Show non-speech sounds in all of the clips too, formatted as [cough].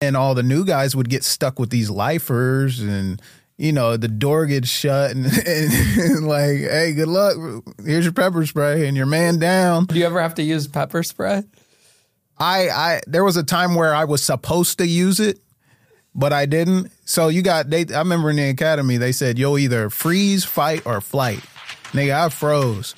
and all the new guys would get stuck with these lifers and you know the door gets shut and, [laughs] and, and like hey good luck. Here's your pepper spray and your man down. Do you ever have to use pepper spray? i i there was a time where i was supposed to use it but i didn't. So you got they i remember in the academy they said you'll either freeze fight or flight. Nigga i froze.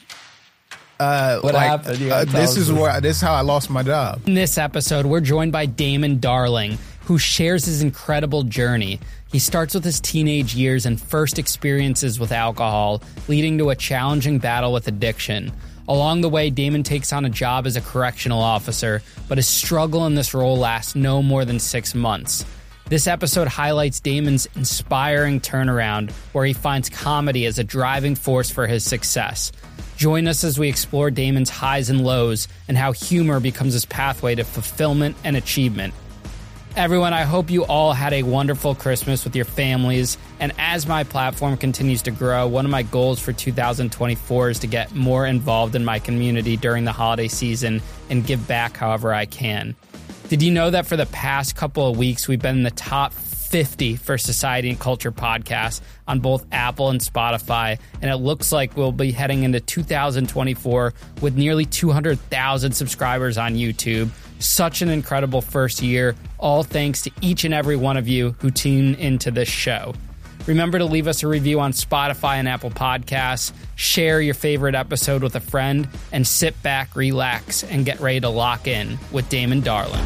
Uh What like, happened? Uh, this is where this is how i lost my job. In this episode, we're joined by Damon Darling, who shares his incredible journey. He starts with his teenage years and first experiences with alcohol, leading to a challenging battle with addiction. Along the way, Damon takes on a job as a correctional officer, but his struggle in this role lasts no more than six months. This episode highlights Damon's inspiring turnaround, where he finds comedy as a driving force for his success. Join us as we explore Damon's highs and lows and how humor becomes his pathway to fulfillment and achievement. Everyone, I hope you all had a wonderful Christmas with your families. And as my platform continues to grow, one of my goals for 2024 is to get more involved in my community during the holiday season and give back however I can. Did you know that for the past couple of weeks, we've been in the top 50 for Society and Culture podcasts on both Apple and Spotify? And it looks like we'll be heading into 2024 with nearly 200,000 subscribers on YouTube. Such an incredible first year, all thanks to each and every one of you who tune into this show. Remember to leave us a review on Spotify and Apple Podcasts, share your favorite episode with a friend, and sit back, relax, and get ready to lock in with Damon Darling.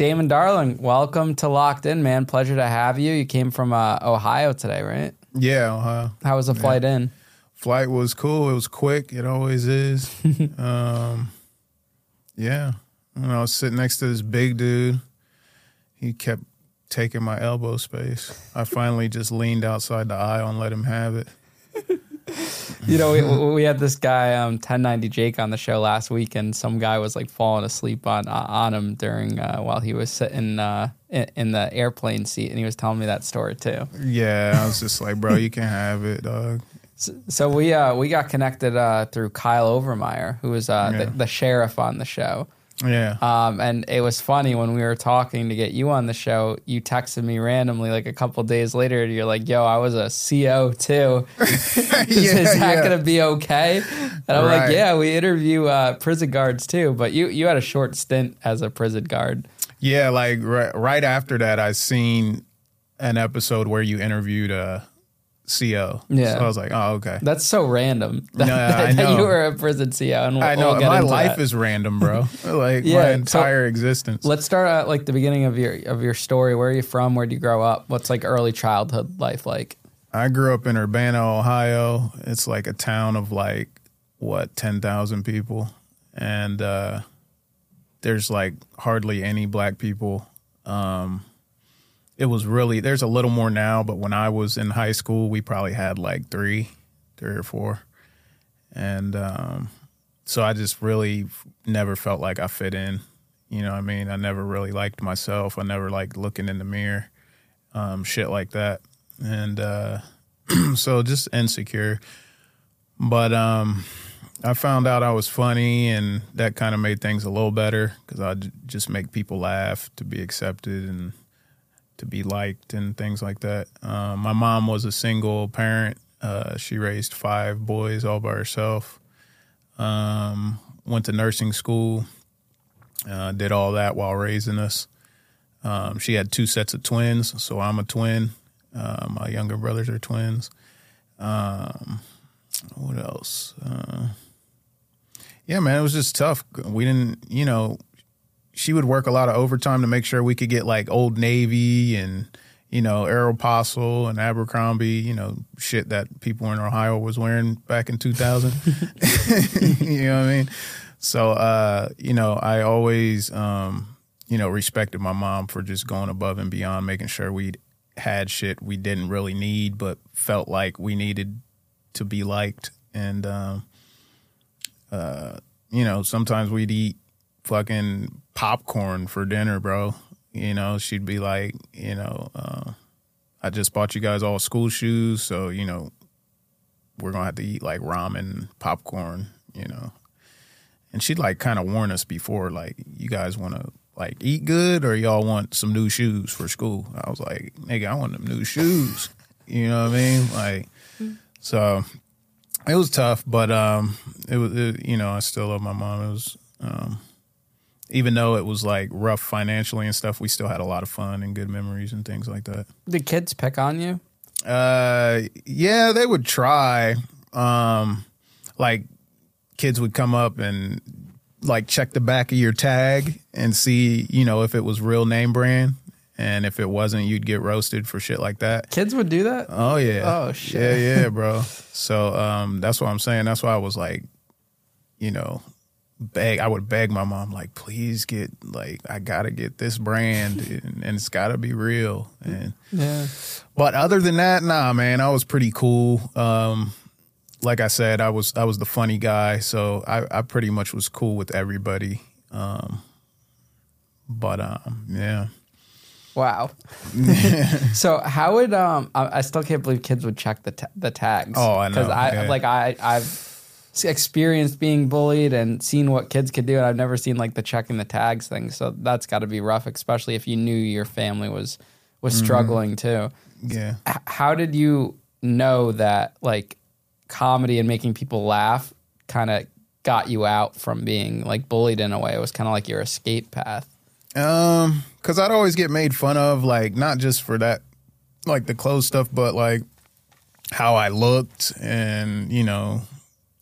Damon Darling, welcome to Locked In, man. Pleasure to have you. You came from uh, Ohio today, right? yeah uh, How was the flight in? flight was cool. It was quick. It always is. [laughs] um, yeah. And I was sitting next to this big dude. He kept taking my elbow space. I finally just leaned outside the aisle and let him have it. [laughs] You know, we, [laughs] we had this guy, um, 1090 Jake, on the show last week, and some guy was like falling asleep on on him during uh, while he was sitting uh, in, in the airplane seat, and he was telling me that story too. Yeah, I was just like, bro, you [laughs] can have it, dog. So, so we uh, we got connected uh, through Kyle Overmeyer, who was uh, Yeah. the, the sheriff on the show. Yeah. Um, and it was funny when we were talking to get you on the show. You texted me randomly like a couple days later. You're like, "Yo, I was a CO too. [laughs] [laughs] is, Yeah, is that yeah. gonna be okay?" And I'm like, "Yeah, we interview uh, prison guards too, but you you had a short stint as a prison guard." Yeah, like right, right after that, I seen an episode where you interviewed a CO. Yeah. So I was like, oh, okay. That's so random. [laughs] That, No, that- I know. you were a prison CO, and we'll, I know we'll my life that. is random, bro. [laughs] like Yeah, my so- entire existence. Let's start at like the beginning of your of your story. Where are you from? Where do you grow up? What's like early childhood life like? I grew up in Urbana, Ohio. It's like a town of like what ten thousand people, and uh, there's like hardly any black people. Um, it was really there's a little more now, but when I was in high school, we probably had like three, three or four, and um, so I just really never felt like I fit in. You know, what I mean, I never really liked myself. I never liked looking in the mirror, um, shit like that, and uh, [clears throat] so just insecure. But um, I found out I was funny, and that kind of made things a little better because I just make people laugh to be accepted and to be liked and things like that. Um, my mom was a single parent. Uh, she raised five boys all by herself. Um, went to nursing school. Uh, did all that while raising us. Um, she had two sets of twins, so I'm a twin. Uh, my younger brothers are twins. Um, what else? Uh, yeah, man, it was just tough. We didn't, you know, she would work a lot of overtime to make sure we could get like Old Navy and you know Aeropostale and Abercrombie, you know, shit that people in Ohio was wearing back in 2000. [laughs] [laughs] you know what I mean? So, uh, you know, I always, um, you know, respected my mom for just going above and beyond, making sure we had shit we didn't really need, but felt like we needed to be liked. And, um, uh, you know, sometimes we'd eat fucking popcorn for dinner, bro. You know, she'd be like, you know, uh, I just bought you guys all school shoes, so you know we're gonna have to eat like ramen, popcorn, you know. And she'd like kind of warn us before, like, you guys want to like eat good or y'all want some new shoes for school. I was like, nigga, I want them new shoes. [laughs] You know what I mean? Like, so it was tough, but um, it was it, you know I still love my mom. It was um, even though it was like rough financially and stuff, we still had a lot of fun and good memories and things like that. Did kids pick on you? Uh, yeah, they would try. Um, like kids would come up and like check the back of your tag and see, you know, if it was real name brand. And if it wasn't, you'd get roasted for shit like that. Kids would do that? Oh yeah. Oh, shit. Yeah, yeah, bro. so um that's what I'm saying. That's why I was like, you know, beg I would beg my mom, like, please get like I gotta get this brand [laughs] and, and it's gotta be real. And Yeah. but other than that, nah, man, I was pretty cool. Um, like I said, I was I was the funny guy, so I, I pretty much was cool with everybody. Um, but um, yeah, Wow. [laughs] so how would um I, I still can't believe kids would check the ta- the tags. Oh, I know, Because I yeah. like I I've experienced being bullied and seen what kids could do, and I've never seen like the checking the tags thing. So that's got to be rough, especially if you knew your family was was Mm-hmm. struggling too. yeah. H- how did you know that like comedy and making people laugh kind of got you out from being like bullied in a way? It was kind of like your escape path. Um, cause I'd always get made fun of, like not just for that, like the clothes stuff, but like how I looked and you know,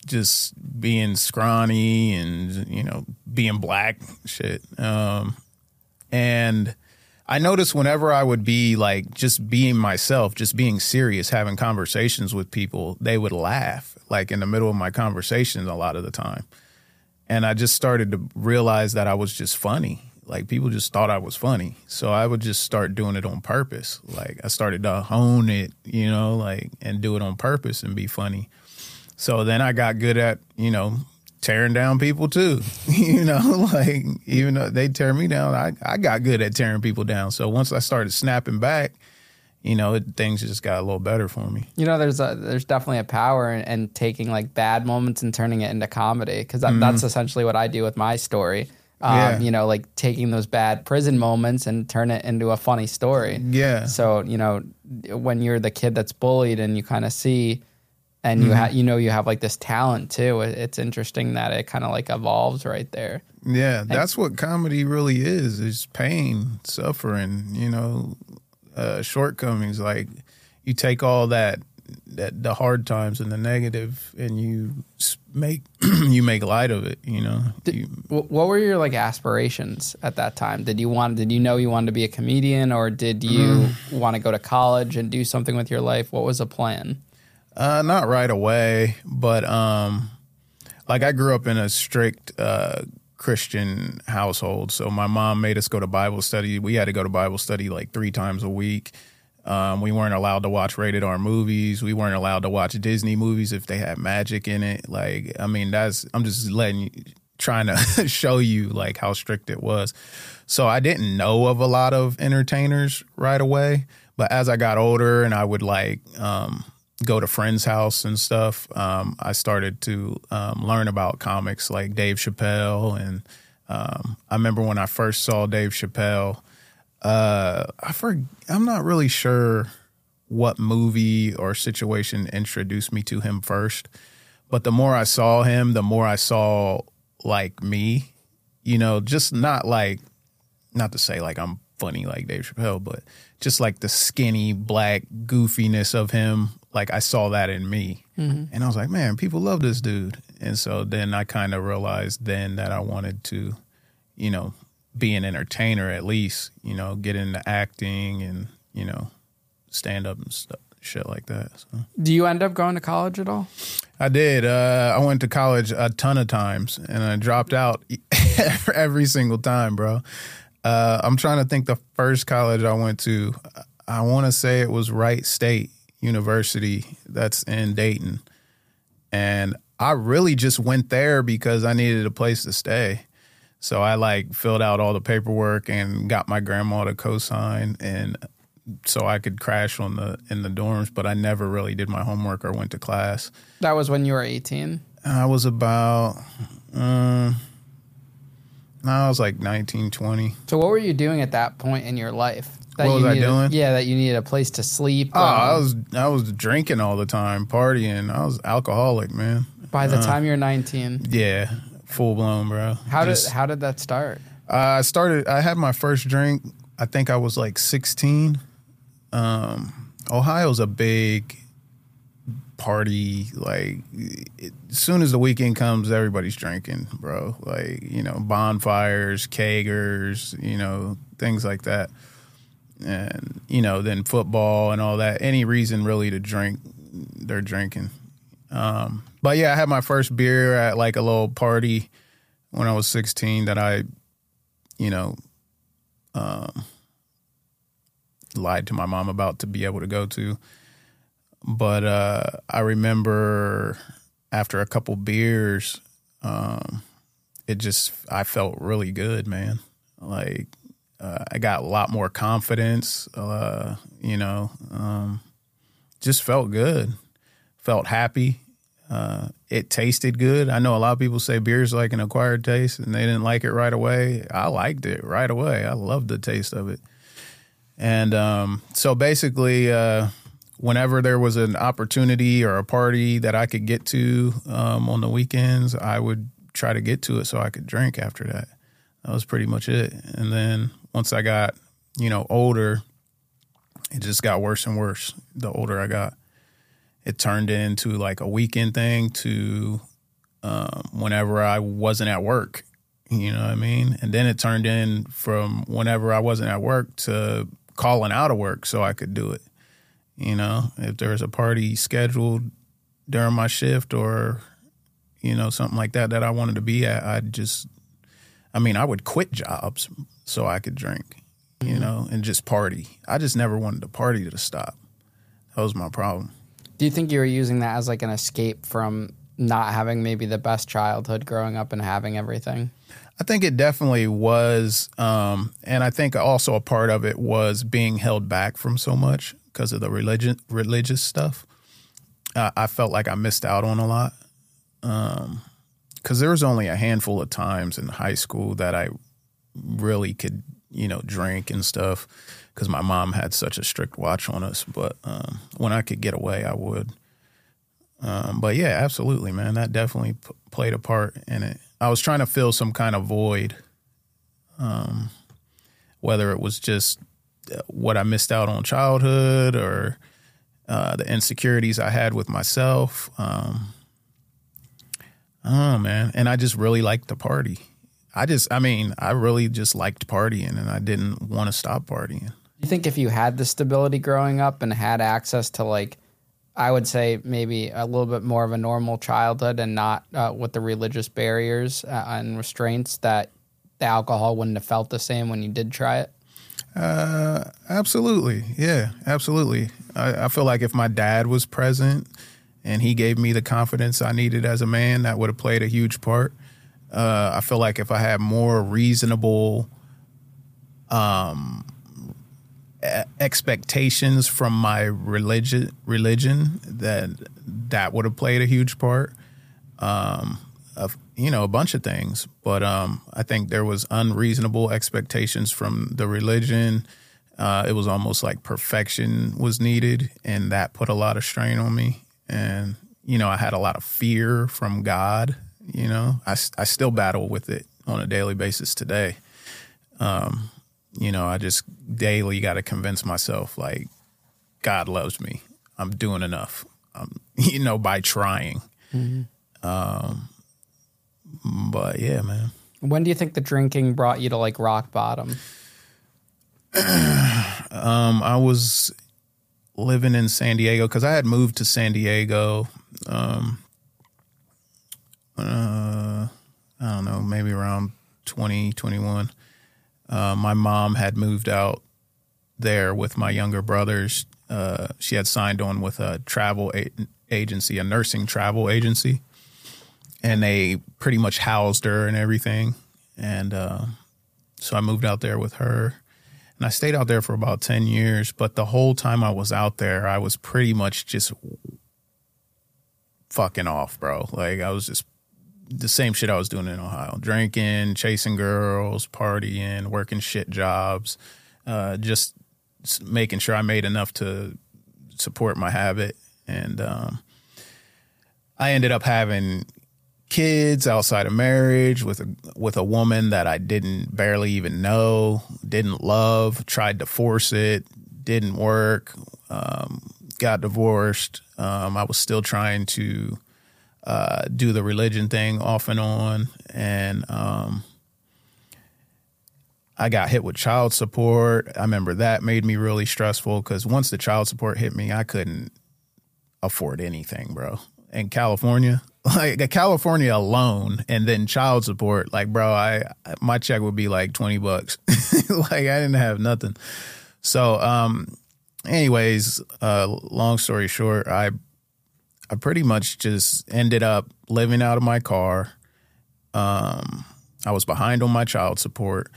just being scrawny and you know being black, shit. Um, and I noticed whenever I would be like just being myself, just being serious, having conversations with people, they would laugh like in the middle of my conversations a lot of the time. And I just started to realize that I was just funny. Like people just thought I was funny. So I would just start doing it on purpose. Like I started to hone it, you know, like and do it on purpose and be funny. So then I got good at, you know, tearing down people too. [laughs] you know, [laughs] like even though they tear me down, I, I got good at tearing people down. So once I started snapping back, you know, it, things just got a little better for me. You know, there's a there's definitely a power in, in taking like bad moments and turning it into comedy because that, that's essentially what I do with my story. Um, Yeah. You know, like taking those bad prison moments and turn it into a funny story. Yeah. So you know, when you're the kid that's bullied and you kind of see, and you ha- you know you have like this talent too. It's interesting that it kind of like evolves right there. Yeah, that's what comedy really is: is pain, suffering, you know, uh, shortcomings. Like you take all that, that the hard times and the negative, and you make [clears throat] you make light of it. You know, you, What were your like aspirations at that time? Did you want? Did you know you wanted to be a comedian, or did you want to go to college and do something with your life? What was the plan? Uh, not right away, but um, like I grew up in a strict uh, Christian household, so my mom made us go to Bible study. We had to go to Bible study like three times a week. Um, we weren't allowed to watch rated R movies. We weren't allowed to watch Disney movies if they had magic in it. Like, I mean, that's I'm just letting you, trying to [laughs] show you like how strict it was. So I didn't know of a lot of entertainers right away, but as I got older and I would like um, go to friends' house and stuff, um, I started to um, learn about comics like Dave Chappelle. And um, I remember when I first saw Dave Chappelle, uh, I for, I'm not really sure what movie or situation introduced me to him first, but the more I saw him, the more I saw like me, you know, just not like, not to say like I'm funny like Dave Chappelle, but just like the skinny black goofiness of him. Like I saw that in me, and I was like, man, people love this dude. And so then I kind of realized then that I wanted to, you know, be an entertainer at least, you know, get into acting and you know, stand up and stuff, shit like that. So. Do you end up going to college at all? I did. Uh, I went to college a ton of times, and I dropped out [laughs] every single time, bro. Uh, I'm trying to think the first college I went to. I want to say it was Wright State University. That's in Dayton, and I really just went there because I needed a place to stay. So I like filled out all the paperwork and got my grandma to co-sign, and so I could crash on the in the dorms, but I never really did my homework or went to class. That was when you were 18? I was about um no, I was like 19, 20. So what were you doing at that point in your life? That What was I needed- doing? Yeah, that you needed a place to sleep. Oh, I um, was I was drinking all the time, partying. I was alcoholic, man. by the time you're 19. Yeah, full blown, bro. How Just- did how did that start? I started. I had my first drink. I think I was like 16. Um, Ohio's a big party. Like, it, as soon as the weekend comes, everybody's drinking, bro. Like, you know, bonfires, kegers, you know, things like that. And you know, then football and all that. Any reason really to drink, they're drinking. Um, but yeah, I had my first beer at like a little party when I was 16 that I you know, um, lied to my mom about to be able to go to. But uh, I remember after a couple beers, um, it just I felt really good, man. Like uh, I got a lot more confidence. Uh, you know, um, just felt good, felt happy. Uh, it tasted good. I know a lot of people say beer's like an acquired taste and they didn't like it right away. I liked it right away. I loved the taste of it. And um, so basically, uh, whenever there was an opportunity or a party that I could get to um, on the weekends, I would try to get to it so I could drink after that. That was pretty much it. And then once I got, you know, older, it just got worse and worse the older I got it turned into like a weekend thing to um, whenever I wasn't at work. You know what I mean? And then it turned in from whenever I wasn't at work to calling out of work so I could do it. You know, if there was a party scheduled during my shift or, you know, something like that that I wanted to be at, I'd just, I mean, I would quit jobs so I could drink, you know, and just party. I just never wanted the party to stop. That was my problem. Do you think you were using that as like an escape from not having maybe the best childhood growing up and having everything? I think it definitely was, um, and I think also a part of it was being held back from so much because of the religion, religious stuff. Uh, I felt like I missed out on a lot because there was only a handful of times in high school that I really could, you know, drink and stuff because my mom had such a strict watch on us. But um, when I could get away, I would. Um, but yeah, absolutely, man. That definitely p- played a part in it. I was trying to fill some kind of void, um, whether it was just uh, what I missed out on childhood or uh, the insecurities I had with myself. Um, man. And I just really liked to party. I just, I mean, I really just liked partying and I didn't want to stop partying. You think if you had the stability growing up and had access to like, I would say maybe a little bit more of a normal childhood and not uh, with the religious barriers uh, and restraints, that the alcohol wouldn't have felt the same when you did try it? Uh, absolutely. Yeah, absolutely. I, I feel like if my dad was present and he gave me the confidence I needed as a man, that would have played a huge part. Uh, I feel like if I had more reasonable um, expectations from my religion, religion, that that would have played a huge part. Um, of you know a bunch of things, but um, I think there was unreasonable expectations from the religion. Uh, it was almost like perfection was needed, and that put a lot of strain on me. And you know, I had a lot of fear from God. You know, I, I still battle with it on a daily basis today. Um, you know, I just daily got to convince myself like God loves me. I'm doing enough. Um, [laughs] you know, by trying. Um, but yeah, man. When do you think the drinking brought you to like rock bottom? [sighs] Um, I was living in San Diego because I had moved to San Diego. Um, uh, I don't know, maybe around 20, 21. Uh, my mom had moved out there with my younger brothers. Uh, she had signed on with a travel a- agency, a nursing travel agency, and they pretty much housed her and everything. And uh, so I moved out there with her. And I stayed out there for about 10 years, but the whole time I was out there, I was pretty much just fucking off, bro. Like I was just the same shit I was doing in Ohio. Drinking, chasing girls, partying, working shit jobs, uh, just making sure I made enough to support my habit. And um, I ended up having kids outside of marriage with a with a woman that I didn't barely even know, didn't love, tried to force it, didn't work, um, got divorced. Um, I was still trying to uh, do the religion thing off and on, and um, I got hit with child support. I remember that made me really stressful because once the child support hit me, I couldn't afford anything, bro. In California, [laughs] like California alone, and then child support, like, bro, I my check would be like twenty bucks. [laughs] like I didn't have nothing. So, um, anyways, uh, long story short, I I pretty much just ended up living out of my car. Um, I was behind on my child support.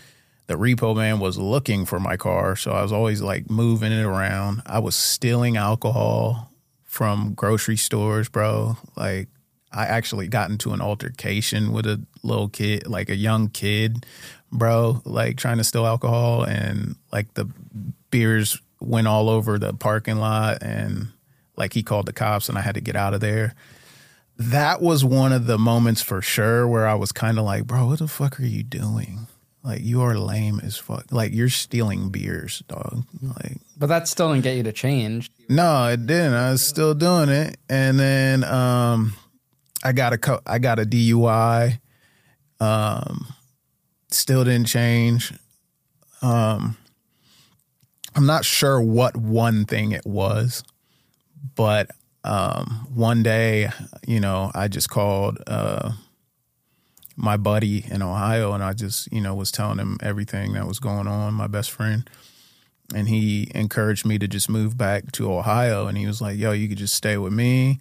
The repo man was looking for my car, so I was always like moving it around. I was stealing alcohol from grocery stores, bro. Like I actually got into an altercation with a little kid, like a young kid, bro, like trying to steal alcohol and like the beers went all over the parking lot and like he called the cops and I had to get out of there. That was one of the moments for sure where I was kind of like, bro, what the fuck are you doing? Like you are lame as fuck. Like you're stealing beers, dog. Like But that still didn't get you to change. no, it didn't. I was still doing it, and then um, I got a co- I got a DUI. Um, still didn't change. Um, I'm not sure what one thing it was, but um, one day, you know, I just called uh, my buddy in Ohio, and I just, you know, was telling him everything that was going on. My best friend, and he encouraged me to just move back to Ohio. And he was like, "Yo, you could just stay with me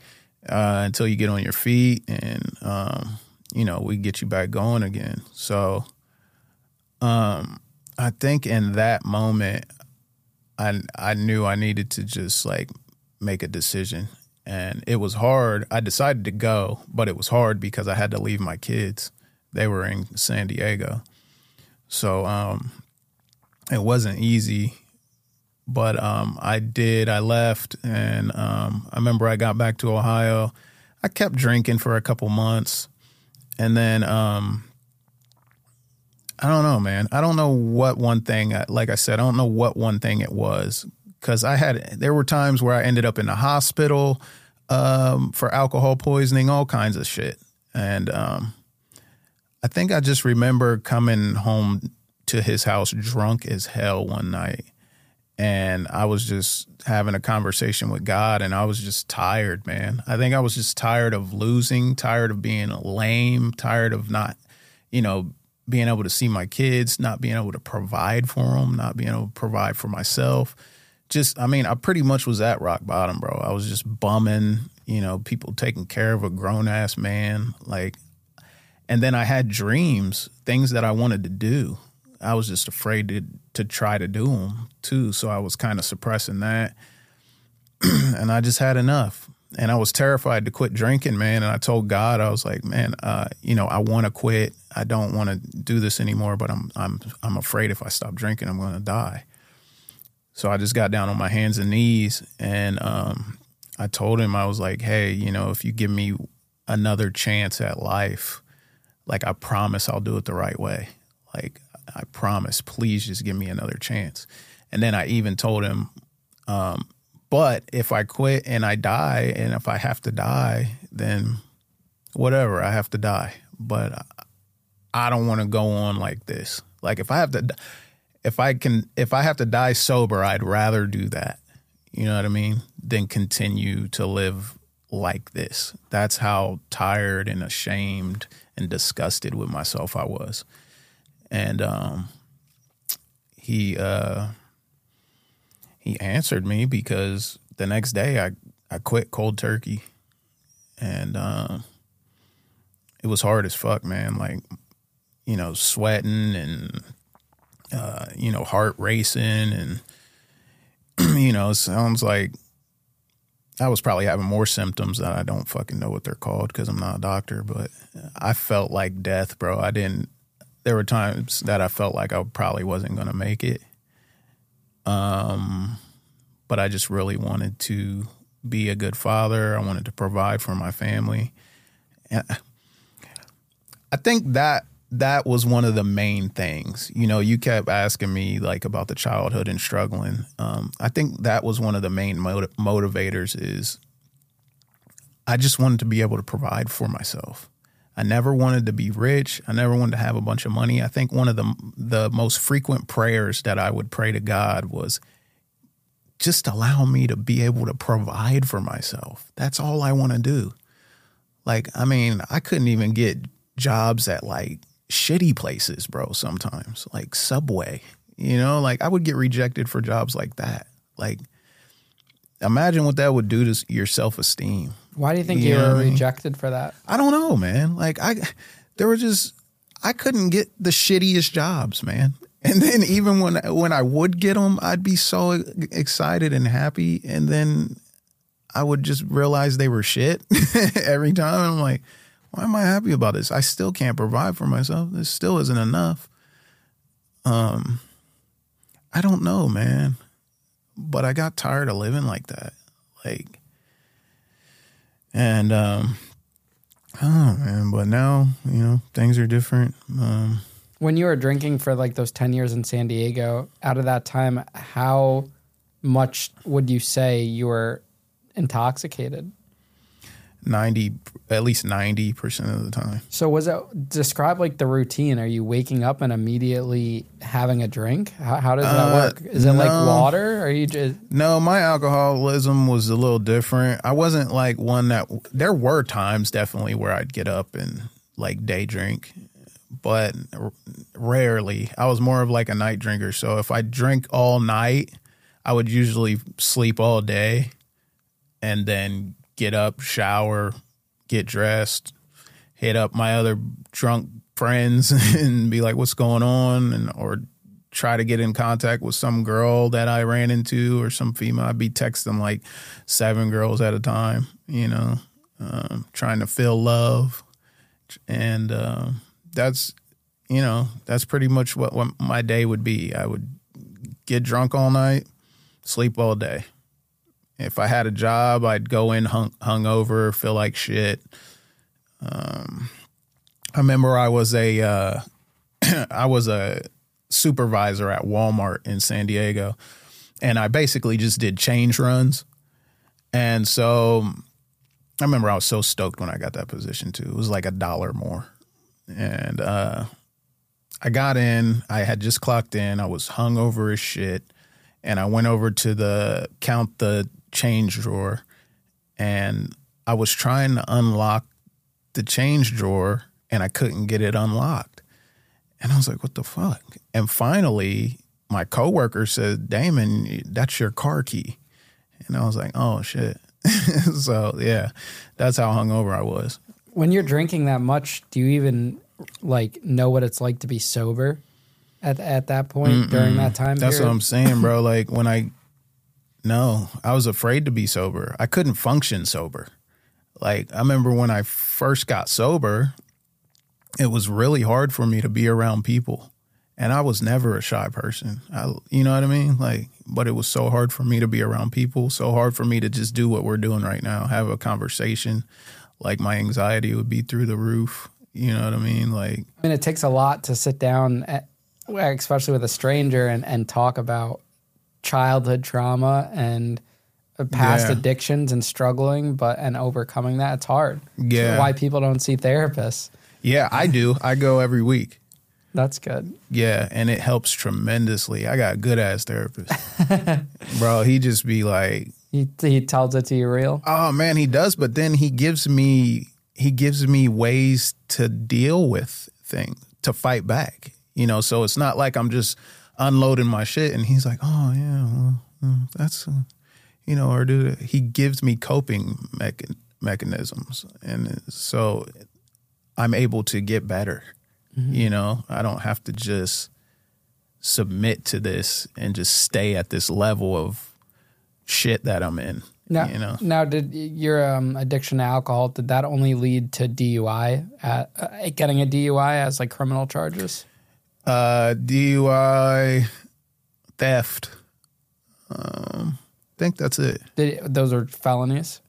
uh, until you get on your feet, and um, you know, we get you back going again." So, um, I think in that moment, I I knew I needed to just like make a decision, and it was hard. I decided to go, but it was hard because I had to leave my kids. They were in San Diego, so um, it wasn't easy but um, I did. I left, and um, I remember I got back to Ohio. I kept drinking for a couple months, and then um, I don't know, man. I don't know what one thing. Like I said, I don't know what one thing it was because I had. There were times where I ended up in the hospital um, for alcohol poisoning, all kinds of shit, and um, I think I just remember coming home to his house drunk as hell one night and I was just having a conversation with God and I was just tired, man. I think I was just tired of losing, tired of being lame, tired of not, you know, being able to see my kids, not being able to provide for them, not being able to provide for myself. Just, I mean, I pretty much was at rock bottom, bro. I was just bumming, you know, people taking care of a grown ass man. Like, and then I had dreams, things that I wanted to do. I was just afraid to to try to do them too. So I was kind of suppressing that, [clears throat] and I just had enough. And I was terrified to quit drinking, man. And I told God, I was like, man, uh, you know, I want to quit. I don't want to do this anymore, but I'm I'm I'm afraid if I stop drinking, I'm going to die. So I just got down on my hands and knees, and um, I told him I was like, hey, you know, if you give me another chance at life, like I promise I'll do it the right way. Like I promise, please just give me another chance. And then I even told him, um, but if I quit and I die, and if I have to die, then whatever, I have to die. But I don't want to go on like this. Like if I have to, if I can, if I have to die sober, I'd rather do that. You know what I mean? Than continue to live like this. That's how tired and ashamed and disgusted with myself I was and um, he uh, he answered me because the next day I I quit cold turkey, and uh, it was hard as fuck, man. Like you know, sweating and uh, you know, heart racing, and [clears throat] you know, it sounds like I was probably having more symptoms that I don't fucking know what they're called because I'm not a doctor, but I felt like death, bro. I didn't. There were times that I felt like I probably wasn't going to make it. Um, but I just really wanted to be a good father. I wanted to provide for my family. And I think that that was one of the main things. You know, you kept asking me like about the childhood and struggling. Um, I think that was one of the main motiv- motivators. Is I just wanted to be able to provide for myself. I never wanted to be rich. I never wanted to have a bunch of money. I think one of the the most frequent prayers that I would pray to God was just allow me to be able to provide for myself. That's all I want to do. Like, I mean, I couldn't even get jobs at like shitty places, bro, sometimes, like Subway. You know, like I would get rejected for jobs like that. Like, imagine what that would do to your self esteem. Why do you think You you know were what I mean? rejected for that? I don't know, man. Like I there were just I couldn't get the shittiest jobs, man. [laughs] And then even when when I would get them, I'd be so excited and happy, and then I would just realize they were shit [laughs] every time. I'm like, why am I happy about this? I still can't provide for myself. This still isn't enough. Um, I don't know, man. But I got tired of living like that. Like, and um, oh man, but now you know things are different. Um, When you were drinking for like those 10 years in San Diego, out of that time, how much would you say you were intoxicated? Ninety, at least ninety percent of the time. So was it describe like the routine? Are you waking up and immediately having a drink? How, how does that Uh, work? Is it like water? Are you just No, my alcoholism was a little different. I wasn't like one that there were times definitely where I'd get up and like day drink, but r- rarely. I was more of like a night drinker. So if I drink all night, I would usually sleep all day and then get up, shower, get dressed, hit up my other drunk friends [laughs] and be like, "What's going on?" and or try to get in contact with some girl that I ran into or some female. I'd be texting like seven girls at a time, you know, um, trying to feel love, and uh, that's you know that's pretty much what, what my day would be. I would get drunk all night, sleep all day. If I had a job, I'd go in hung hungover, feel like shit. Um, I remember I was a uh, [clears throat] I was a supervisor at Walmart in San Diego, and I basically just did change runs. And so I remember I was so stoked when I got that position too. It was like a dollar more, and uh, I got in. I had just clocked in. I was hungover as shit, and I went over to the count the change drawer, and I was trying to unlock the change drawer, and I couldn't get it unlocked. And I was like, what the fuck? And finally, my coworker said, Damon, that's your car key. And I was like, oh shit. [laughs] so yeah, that's how hungover I was. when you're drinking that much, do you even like know what it's like to be sober at at that point during that time That's period? what I'm saying, bro. [laughs] Like when I, no, I was afraid to be sober. I couldn't function sober. Like I remember when I first got sober, it was really hard for me to be around people. And I was never a shy person. I, you know what I mean? Like, but it was so hard for me to be around people, so hard for me to just do what we're doing right now, have a conversation. Like my anxiety would be through the roof. You know what I mean? Like, I mean, it takes a lot to sit down, at, especially with a stranger, and, and talk about childhood trauma and uh, past Yeah. addictions and struggling, but and overcoming that. It's hard. It's Yeah. why people don't see therapists. yeah, I do. I go every week. That's good. Yeah, and it helps tremendously. I got a good ass therapist. [laughs] Bro, he just be like, He he tells it to you real. "Oh man, he does," but then he gives me he gives me ways to deal with things, to fight back. You know, so it's not like I'm just unloading my shit and he's like, "Oh yeah, well, uh, that's uh, you know, or do he gives me coping mechan- mechanisms and so I'm able to get better. You know, I don't have to just submit to this and just stay at this level of shit that I'm in. Now, you know, now did your um, addiction to alcohol did that only lead to DUI at uh, getting a DUI as like criminal charges? Uh, DUI, theft. Um, I think that's it. Did, those are felonies.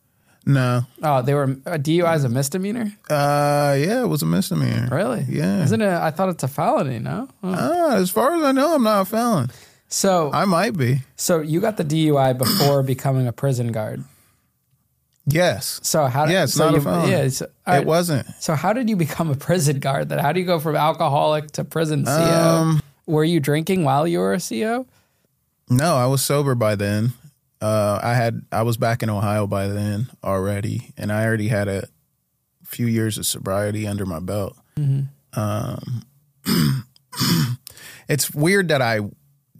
No, Oh, they were a DUI is a misdemeanor. uh, yeah, it was a misdemeanor. Really? Yeah. Isn't it? I thought it's a felony. No. Oh. Ah, as far as I know, I'm not a felon. So, I might be. so you got the DUI before becoming a prison guard. Yes, So how? Yeah, it's so not a you- felony. Yeah, it's, it wasn't. So how did you become a prison guard? Then how do you go from alcoholic to prison CO? Um, were you drinking while you were a CO? No, I was sober by then. Uh, I had I was back in Ohio by then already, and I already had a few years of sobriety under my belt. Um, [clears throat] it's weird that I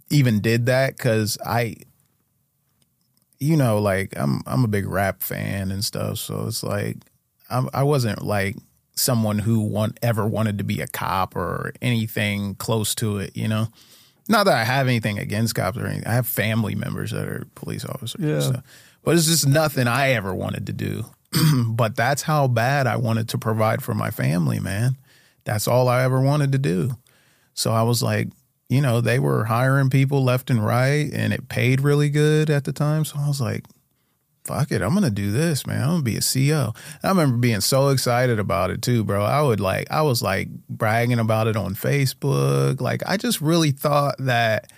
even did that because I, you know, like I'm I'm a big rap fan and stuff, so it's like I'm, I wasn't like someone who want ever wanted to be a cop or anything close to it, you know. Not that I have anything against cops or anything. I have family members that are police officers. Yeah. So. But it's just nothing I ever wanted to do. [clears throat] but that's how bad I wanted to provide for my family, man. That's all I ever wanted to do. So I was like, you know, they were hiring people left and right and it paid really good at the time. So I was like, fuck it, I'm gonna do this, man. I'm gonna be a CEO. I remember being so excited about it too, bro. I would like, I was like bragging about it on Facebook. Like, I just really thought that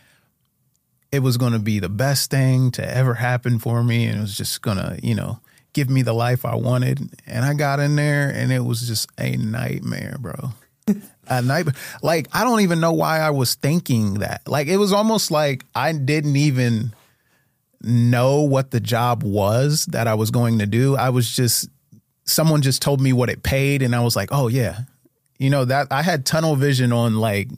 it was gonna be the best thing to ever happen for me, and it was just gonna, you know, give me the life I wanted. And I got in there, and it was just a nightmare, bro. A nightmare. Like, I don't even know why I was thinking that. Like, it was almost like I didn't even know what the job was that I was going to do. I was just someone just told me what it paid and I was like, "Oh yeah." You know, that I had tunnel vision on like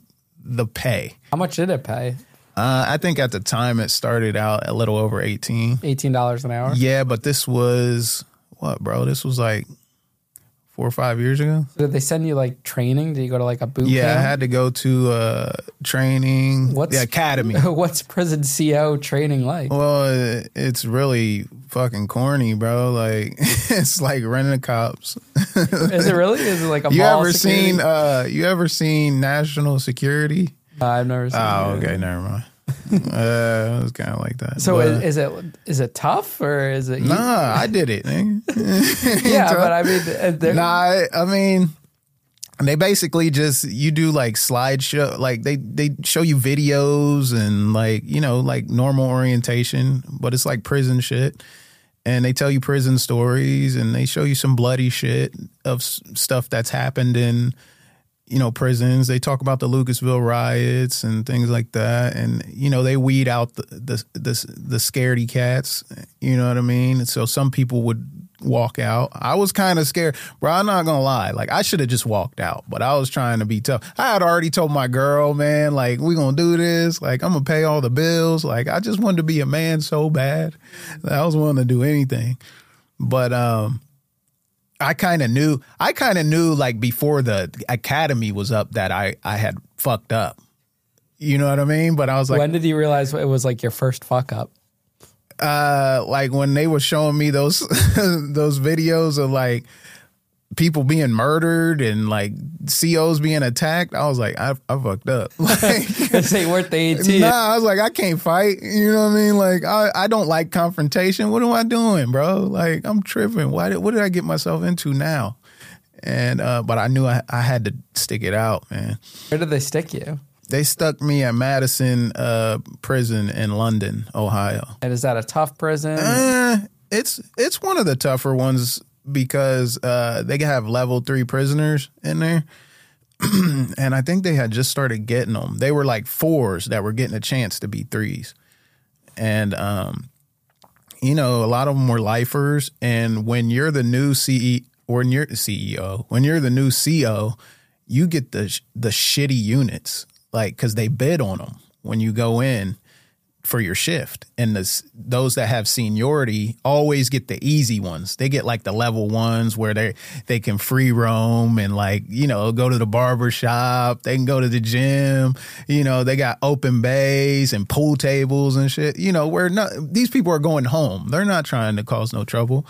the pay. How much did it pay? Uh, I think at the time it started out a little over 18. Eighteen dollars an hour. Yeah, but this was what, bro? This was like 4 or 5 years ago. Did they send you like training? Did you go to like a boot Yeah, I had to go to uh training, What's- the academy. [laughs] What's prison CO training like? Well, it- it's really fucking corny, bro. Like [laughs] it's like renting the cops. [laughs] Is it really? Is it like a You ever security? seen uh you ever seen National Security? Uh, I've never seen. Oh, okay, never mind. [laughs] uh it was kind of like that. So But- is, is it is it tough or is it? Nah, I did it. [laughs] [laughs] yeah, but I mean, uh, Nah, I, I mean, they basically just you do like slideshow, like they they show you videos and like you know like normal orientation, but it's like prison shit. And they tell you prison stories, and they show you some bloody shit of s- stuff that's happened in, you know, prisons. They talk about the Lucasville riots and things like that, and you know they weed out the the the, the scaredy cats. You know what I mean? So some people would walk out. I was kind of scared, bro. I'm not gonna lie. Like I should have just walked out, but I was trying to be tough. I had already told my girl, man, like we gonna do this. Like I'm gonna pay all the bills. Like I just wanted to be a man so bad that I was willing to do anything. But um, I kind of knew. I kind of knew like before the academy was up that I I had fucked up. You know what I mean? But I was like, when did you realize it was like your first fuck up? uh like when they were showing me those [laughs] those videos of like people being murdered and like COs being attacked, I was like, I, I fucked up. [laughs] Like, [laughs] they weren't the 18. nah, I was like, I can't fight. You know what I mean? Like, I, I don't like confrontation. What am I doing, bro? Like, I'm tripping. Why did what did I get myself into now? And uh, but I knew I, I had to stick it out, man. Where did they stick you? They stuck me at Madison uh, prison in London, Ohio. And is that a tough prison? Uh, it's it's one of the tougher ones because uh, they have level three prisoners in there, [clears throat] and I think they had just started getting them. They were like fours that were getting a chance to be threes, and um, you know, a lot of them were lifers. And when you're the new CE or when you're the CEO, when you're the new CO, you get the the shitty units, like because they bid on them when you go in for your shift. And this, those that have seniority always get the easy ones. They get like the level ones where they they can free roam and like, you know, go to the barber shop, they can go to the gym, you know, they got open bays and pool tables and shit. You know, where not these people are going home. They're not trying to cause no trouble.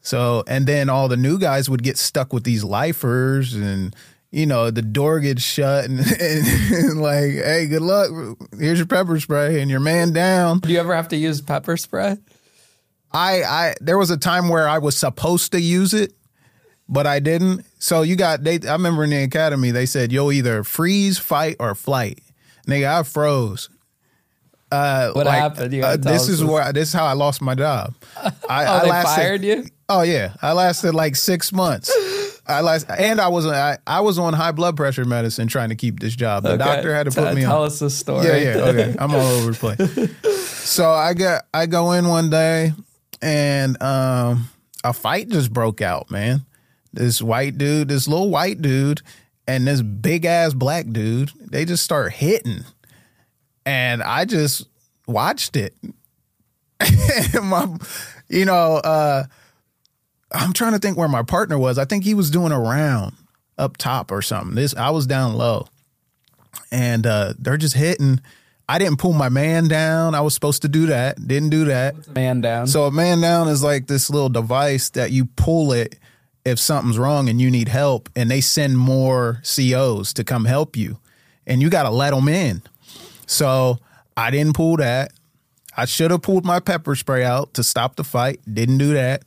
So, and then all the new guys would get stuck with these lifers and you know, the door gets shut and, [laughs] and, and, like, hey, good luck. Here's your pepper spray and your man down. Do you ever have to use pepper spray? I, I, there was a time where I was supposed to use it, but I didn't. So you got, they, I remember in the academy, they said, you'll either freeze, fight, or flight. Nigga, I froze. Uh, what like, happened? Uh, this is where this is how I lost my job. [laughs] I, oh, I they lasted, fired you? Oh yeah, I lasted like six months. I last, and I was I, I was on high blood pressure medicine trying to keep this job. The okay. doctor had to put T- me tell on. Tell us the story. Yeah, yeah, okay. I'm all over the place. [laughs] so I got I go in one day, and um, a fight just broke out. Man, this white dude, this little white dude, and this big ass black dude, they just start hitting, and I just watched it. [laughs] my, you know. uh I'm trying to think where my partner was. I think he was doing a round up top or something. This I was down low. And uh they're just hitting. I didn't pull my man down. I was supposed to do that. Didn't do that. man down. So a man down is like this little device that you pull it if something's wrong and you need help and they send more COs to come help you. And you got to let them in. So I didn't pull that. I should have pulled my pepper spray out to stop the fight. Didn't do that.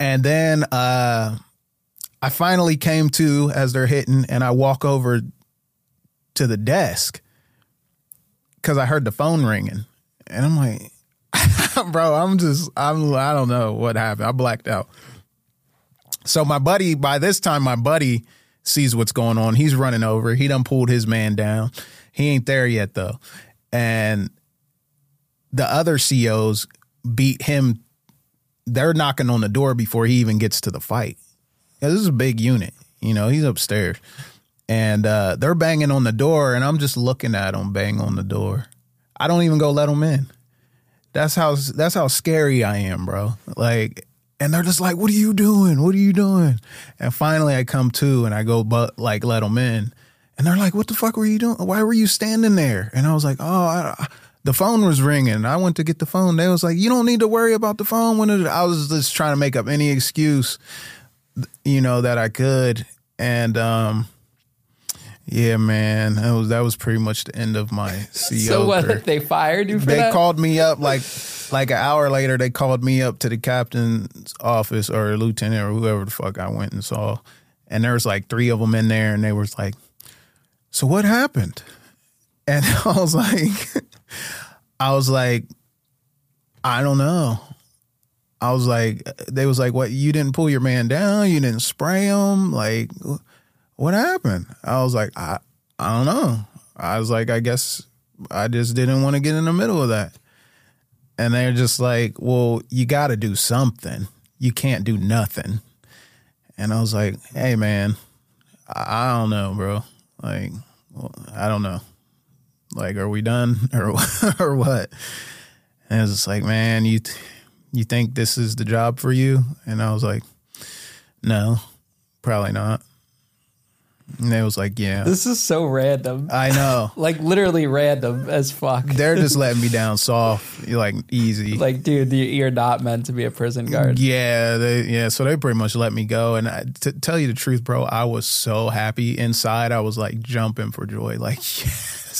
And then uh, I finally came to as they're hitting, and I walk over to the desk because I heard the phone ringing, and I'm like, [laughs] bro, I'm just, I'm, I don't know what happened. I blacked out. So my buddy, by this time, my buddy sees what's going on. He's running over. He done pulled his man down. He ain't there yet though, and the other COs beat him they're knocking on the door before he even gets to the fight. Yeah, this is a big unit. You know, he's upstairs. And uh, they're banging on the door, and I'm just looking at them bang on the door. I don't even go let them in. That's how that's how scary I am, bro. Like, and they're just like, "What are you doing? What are you doing?" And finally, I come to, and I go, but like, let them in. And they're like, "What the fuck were you doing? Why were you standing there?" And I was like, "Oh, I, the phone was ringing. I went to get the phone. They was like, "You don't need to worry about the phone." When it, I was just trying to make up any excuse, you know, that I could, and um, yeah, man, that was that was pretty much the end of my CEO. [laughs] so what? Career. They fired you. they that? called me up like like an hour later. They called me up to the captain's office or lieutenant or whoever the fuck I went and saw, and there was like three of them in there, and they was like, "So what happened?" And [laughs] I was like, I was like, I don't know. I was like, they was like, what? You didn't pull your man down? You didn't spray him? Like, what happened? I was like, I, I don't know. I was like, I guess I just didn't want to get in the middle of that. And they're just like, well, you got to do something. You can't do nothing. And I was like, hey, man, I, I don't know, bro. Like, well, I don't know. Like, are we done [laughs] or or what? And it's just like, man, you you think this is the job for you? And I was like, no, probably not. And they was like, yeah. This is so random. I know. [laughs] like literally random as fuck. They're just letting me [laughs] down soft, like easy. Like, dude, you're not meant to be a prison guard. Yeah, they yeah. So they pretty much let me go. And I, to tell you the truth, bro, I was so happy inside. I was like jumping for joy. Like,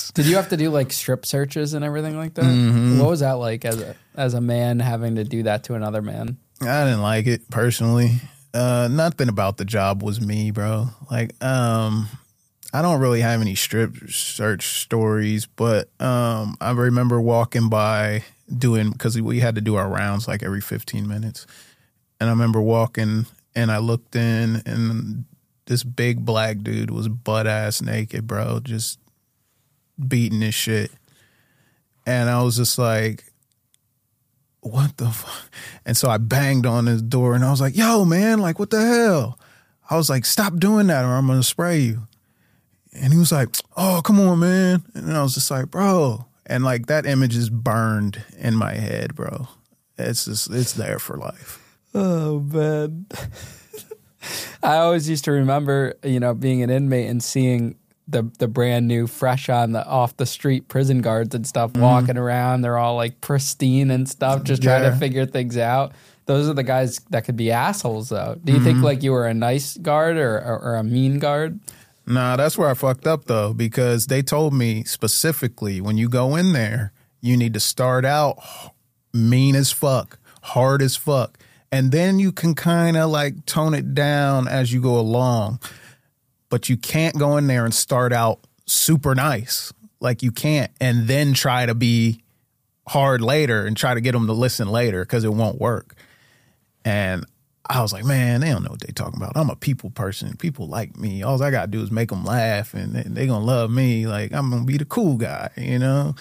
[laughs] Did you have to do like strip searches and everything like that? Mm-hmm. What was that like as a as a man having to do that to another man? I didn't like it personally uh, nothing about the job was me, bro. Like, um, I don't really have any strip search stories, but um, I remember walking by doing because we had to do our rounds like every 15 minutes, and I remember walking and I looked in and this big black dude was butt ass naked, bro, just beating his shit, and I was just like, what the fuck? And so I banged on his door and I was like, yo, man, like, what the hell? I was like, stop doing that or I'm going to spray you. And he was like, oh, come on, man. And I was just like, bro. and like that image is burned in my head, bro. It's just it's there for life. [laughs] Oh man. [laughs] I always used to remember, you know, being an inmate and seeing the the brand new fresh on the off the street prison guards and stuff mm-hmm. walking around. They're all like pristine and stuff, just trying to figure things out. Those are the guys that could be assholes though. Do you think mm-hmm. like you were a nice guard or, or, or a mean guard? Nah, that's where I fucked up though, because they told me specifically when you go in there, you need to start out mean as fuck, hard as fuck, and then you can kind of like tone it down as you go along. But you can't go in there and start out super nice. Like you can't, and then try to be hard later and try to get them to listen later because it won't work. And I was like, man, they don't know what they talking about. I'm a people person. People like me. All I gotta do is make them laugh, and they, they gonna love me. Like I'm gonna be the cool guy, you know,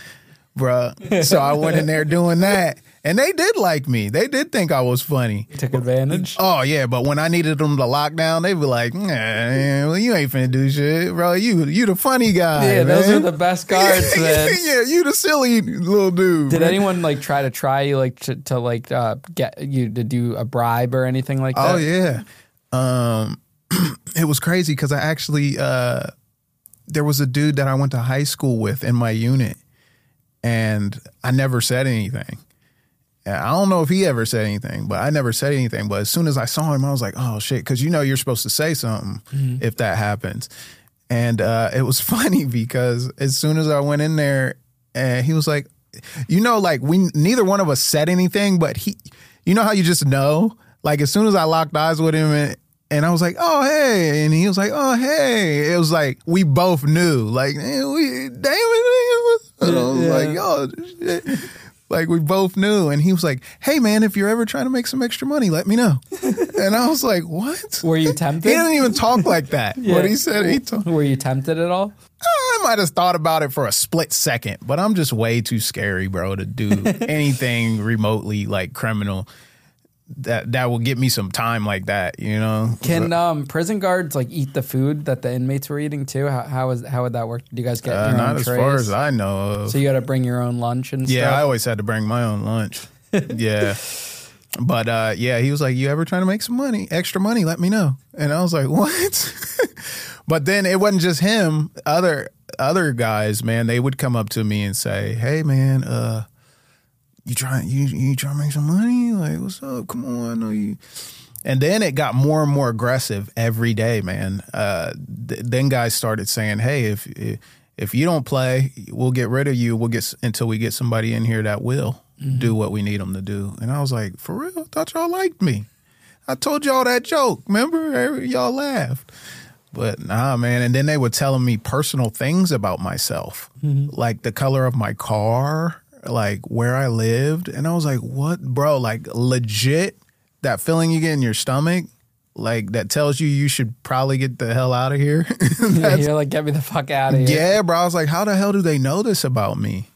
bruh. So I went in there doing that, and they did like me. They did think I was funny. Took advantage. Oh yeah, but when I needed them to lock down, they were like, nah, man, well, you ain't finna do shit, bro. You you the funny guy. Yeah, those are the best guards, [laughs] man. yeah, you the silly little dude. Did man. anyone like try to try you like to, to like uh, get you to do a bribe or anything like that? Oh yeah. Um [clears throat] it was crazy cuz I actually uh there was a dude that I went to high school with in my unit and I never said anything. And I don't know if he ever said anything, but I never said anything. But as soon as I saw him, I was like, "Oh shit!" Because you know you're supposed to say something if that happens. And uh, it was [laughs] funny because as soon as I went in there, and he was like, "You know, like we neither one of us said anything, but he, you know how you just know, like as soon as I locked eyes with him and." And I was like, "Oh hey," and he was like, "Oh hey." It was like we both knew, like, eh, we, Damon. And I was Yeah. like, "Yo, shit." Like we both knew." And he was like, "Hey man, if you're ever trying to make some extra money, let me know." [laughs] and I was like, "What?" Were you tempted? [laughs] He didn't even talk like that. [laughs] What he said, he told. Were you tempted at all? I might have thought about it for a split second, but I'm just way too scary, bro, to do anything remotely like criminal. That that will get me some time like that, you know. Can um, prison guards like eat the food that the inmates were eating too? How how, is, how would that work? Do you guys get Uh, your not own as trays? far as I know of. so you got to bring your own lunch and stuff? Yeah, I always had to bring my own lunch. yeah. [laughs] But uh, yeah, he was like, You ever trying to make some money, extra money, let me know. And I was like, What? [laughs] but then it wasn't just him. Other other guys, man, they would come up to me and say, Hey man, uh, you trying you you trying to make some money? Like, what's up? Come on, I know you and then it got more and more aggressive every day, man. Uh, th- then guys started saying, "Hey, if if you don't play, we'll get rid of you. We'll get until we get somebody in here that will do what we need them to do." And I was like, "For real? I thought y'all liked me. I told y'all that joke. Remember? Y'all laughed." But nah, man. And then they were telling me personal things about myself, like the color of my car, like where I lived. And I was like, what, bro? Like legit, that feeling you get in your stomach, like that tells you you should probably get the hell out of here. [laughs] [laughs] Yeah, you're like, get me the fuck out of here. yeah, bro. I was like, how the hell do they know this about me?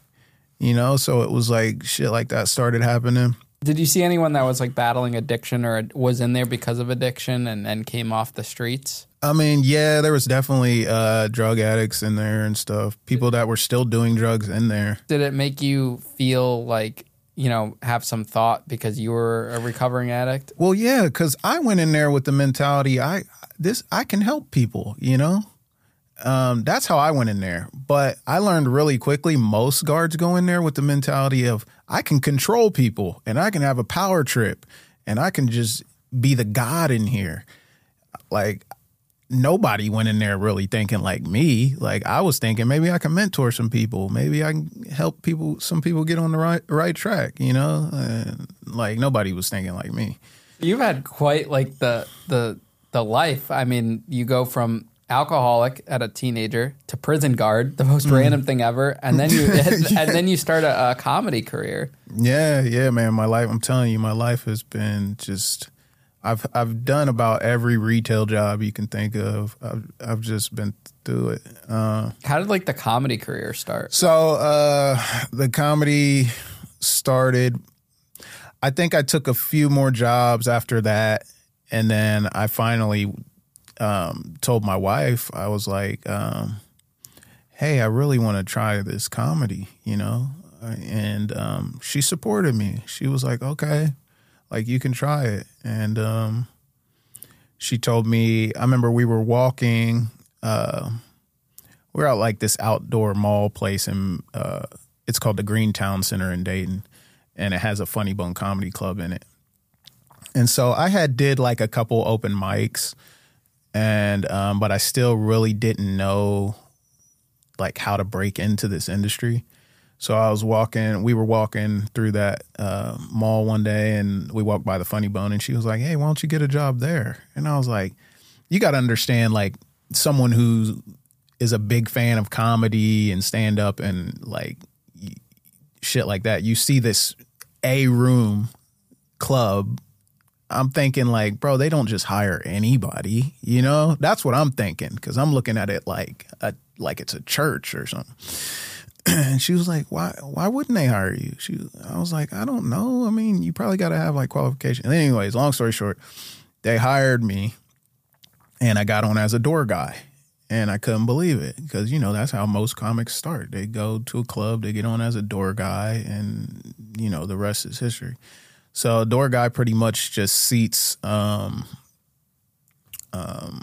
You know, so it was like shit like that started happening. Did you see anyone that was like battling addiction or was in there because of addiction and, then came off the streets? I mean, yeah, there was definitely uh, drug addicts in there and stuff. People that were still doing drugs in there. Did it make you feel like, you know, have some thought because you were a recovering addict? Well, yeah, because I went in there with the mentality I this I can help people. You know, um, that's how I went in there. But I learned really quickly. Most guards go in there with the mentality of I can control people and I can have a power trip and I can just be the god in here. Like nobody went in there really thinking like me. Like I was thinking maybe I can mentor some people. Maybe I can help people. Some people get on the right right track. You know, and like nobody was thinking like me. You've had quite like the the the life. I mean, you go from alcoholic at a teenager to prison guard, the most mm-hmm. random thing ever, and then you [laughs] and then you start a, a comedy career. Yeah, yeah, man. My life, I'm telling you, my life has been just. I've I've done about every retail job you can think of. I've I've just been through it. Uh, How did like the comedy career start? so uh, the comedy started. I think I took a few more jobs after that, and then I finally um, told my wife. I was like, um, hey, I really want to try this comedy, you know? And um, she supported me. She was like, okay, like you can try it. And um, she told me, I remember we were walking, uh, we're out like this outdoor mall place, and uh, it's called the Greene Town Center in Dayton, and it has a Funny Bone Comedy Club in it. And so I had did like a couple open mics, and um, but I still really didn't know like how to break into this industry. So I was walking, we were walking through that uh, mall one day and we walked by the Funny Bone and she was like, Hey, why don't you get a job there? And I was like, You got to understand, like, someone who is a big fan of comedy and stand up and like shit like that. You see this A room club. I'm thinking, like, bro, they don't just hire anybody, you know? That's what I'm thinking because I'm looking at it like a, like it's a church or something [clears throat] and she was like, "Why? Why wouldn't they hire you?" She, I was like, "I don't know. I mean, you probably got to have like qualifications." Anyways, long story short, they hired me, and I got on as a door guy, and I couldn't believe it because you know that's how most comics start. They go to a club, they get on as a door guy, and you know the rest is history. So door guy pretty much just seats, um, um,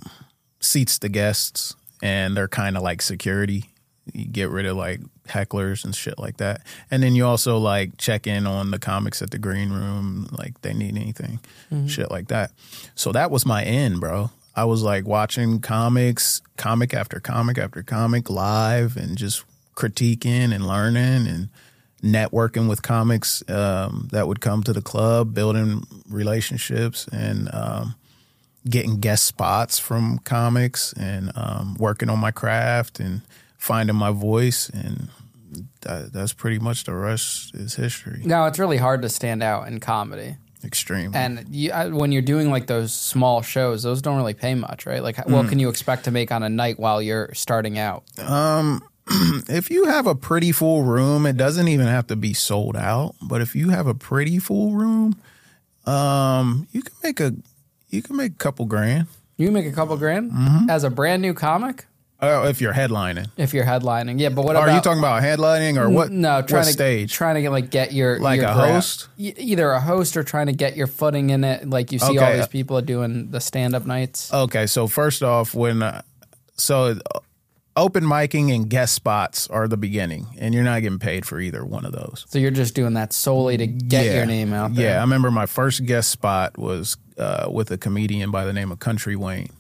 seats the guests, and they're kind of like security you get rid of like hecklers and shit like that. And then you also like check in on the comics at the green room, like they need anything, mm-hmm. shit like that. So that was my end, bro. I was like watching comics, comic after comic after comic live and just critiquing and learning and networking with comics um, that would come to the club, building relationships and um, getting guest spots from comics and um, working on my craft and – finding my voice and that, that's pretty much the rest is history. Now it's really hard to stand out in comedy. Extreme. And you, I, when you're doing like those small shows, those don't really pay much, right? Like, what mm. can you expect to make on a night while you're starting out? Um, [clears throat] if you have a pretty full room, it doesn't even have to be sold out. But if you have a pretty full room, um, you can make a you can make a couple grand. You can make a couple grand mm-hmm. as a brand new comic. Oh, if you're headlining. If you're headlining, yeah. But what are about, you talking about headlining or what? No, trying what to stage, trying to get like get your like your a host, either a host or trying to get your footing in it. Like you see okay. all these people doing the stand up nights. Okay, so first off, when uh, so open miking and guest spots are the beginning, and you're not getting paid for either one of those. So you're just doing that solely to get yeah. your name out there. Yeah, I remember my first guest spot was uh, with a comedian by the name of Country Wayne,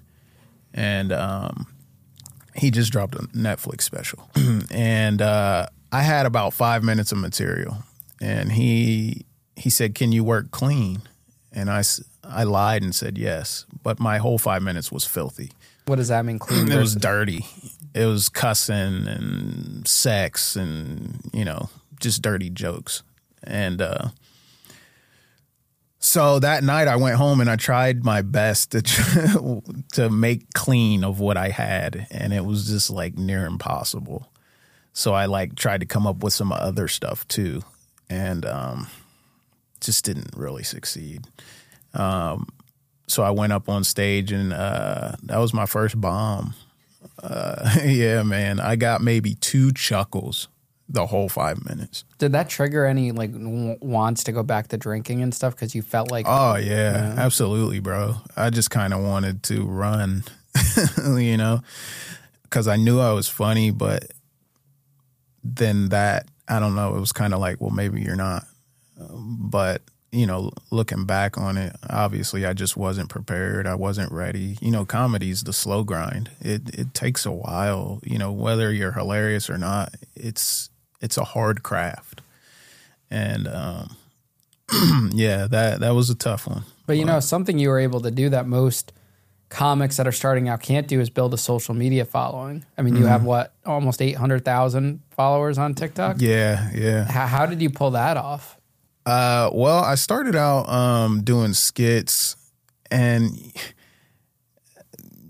and um, he just dropped a Netflix special, [clears throat] and uh, I had about five minutes of material, and he he said, "Can you work clean?" And I I lied and said yes, but my whole five minutes was filthy. What does that mean? Clean? it was dirty. It was cussing and sex and you know just dirty jokes, and uh, so that night I went home and I tried my best to [laughs] to make clean of what I had and it was just like near impossible. So I like tried to come up with some other stuff too and um, just didn't really succeed. Um, so I went up on stage and uh, that was my first bomb. Uh, [laughs] yeah, man, I got maybe two chuckles the whole five minutes. Did that trigger any like w- wants to go back to drinking and stuff because you felt like? Oh yeah, absolutely, bro. I just kind of wanted to run, [laughs] you know, because I knew I was funny, but then that I don't know. It was kind of like, well, maybe you're not, but you know, looking back on it, obviously I just wasn't prepared. I wasn't ready. You know, comedy's the slow grind. It it takes a while. You know, whether you're hilarious or not, it's it's a hard craft, and um, [clears throat] yeah, that that was a tough one. But you know, something you were able to do that most comics that are starting out can't do is build a social media following. I mean, you mm-hmm. have what almost eight hundred thousand followers on TikTok. Yeah, yeah. How, how, did you pull that off? Uh, well, I started out um, doing skits, and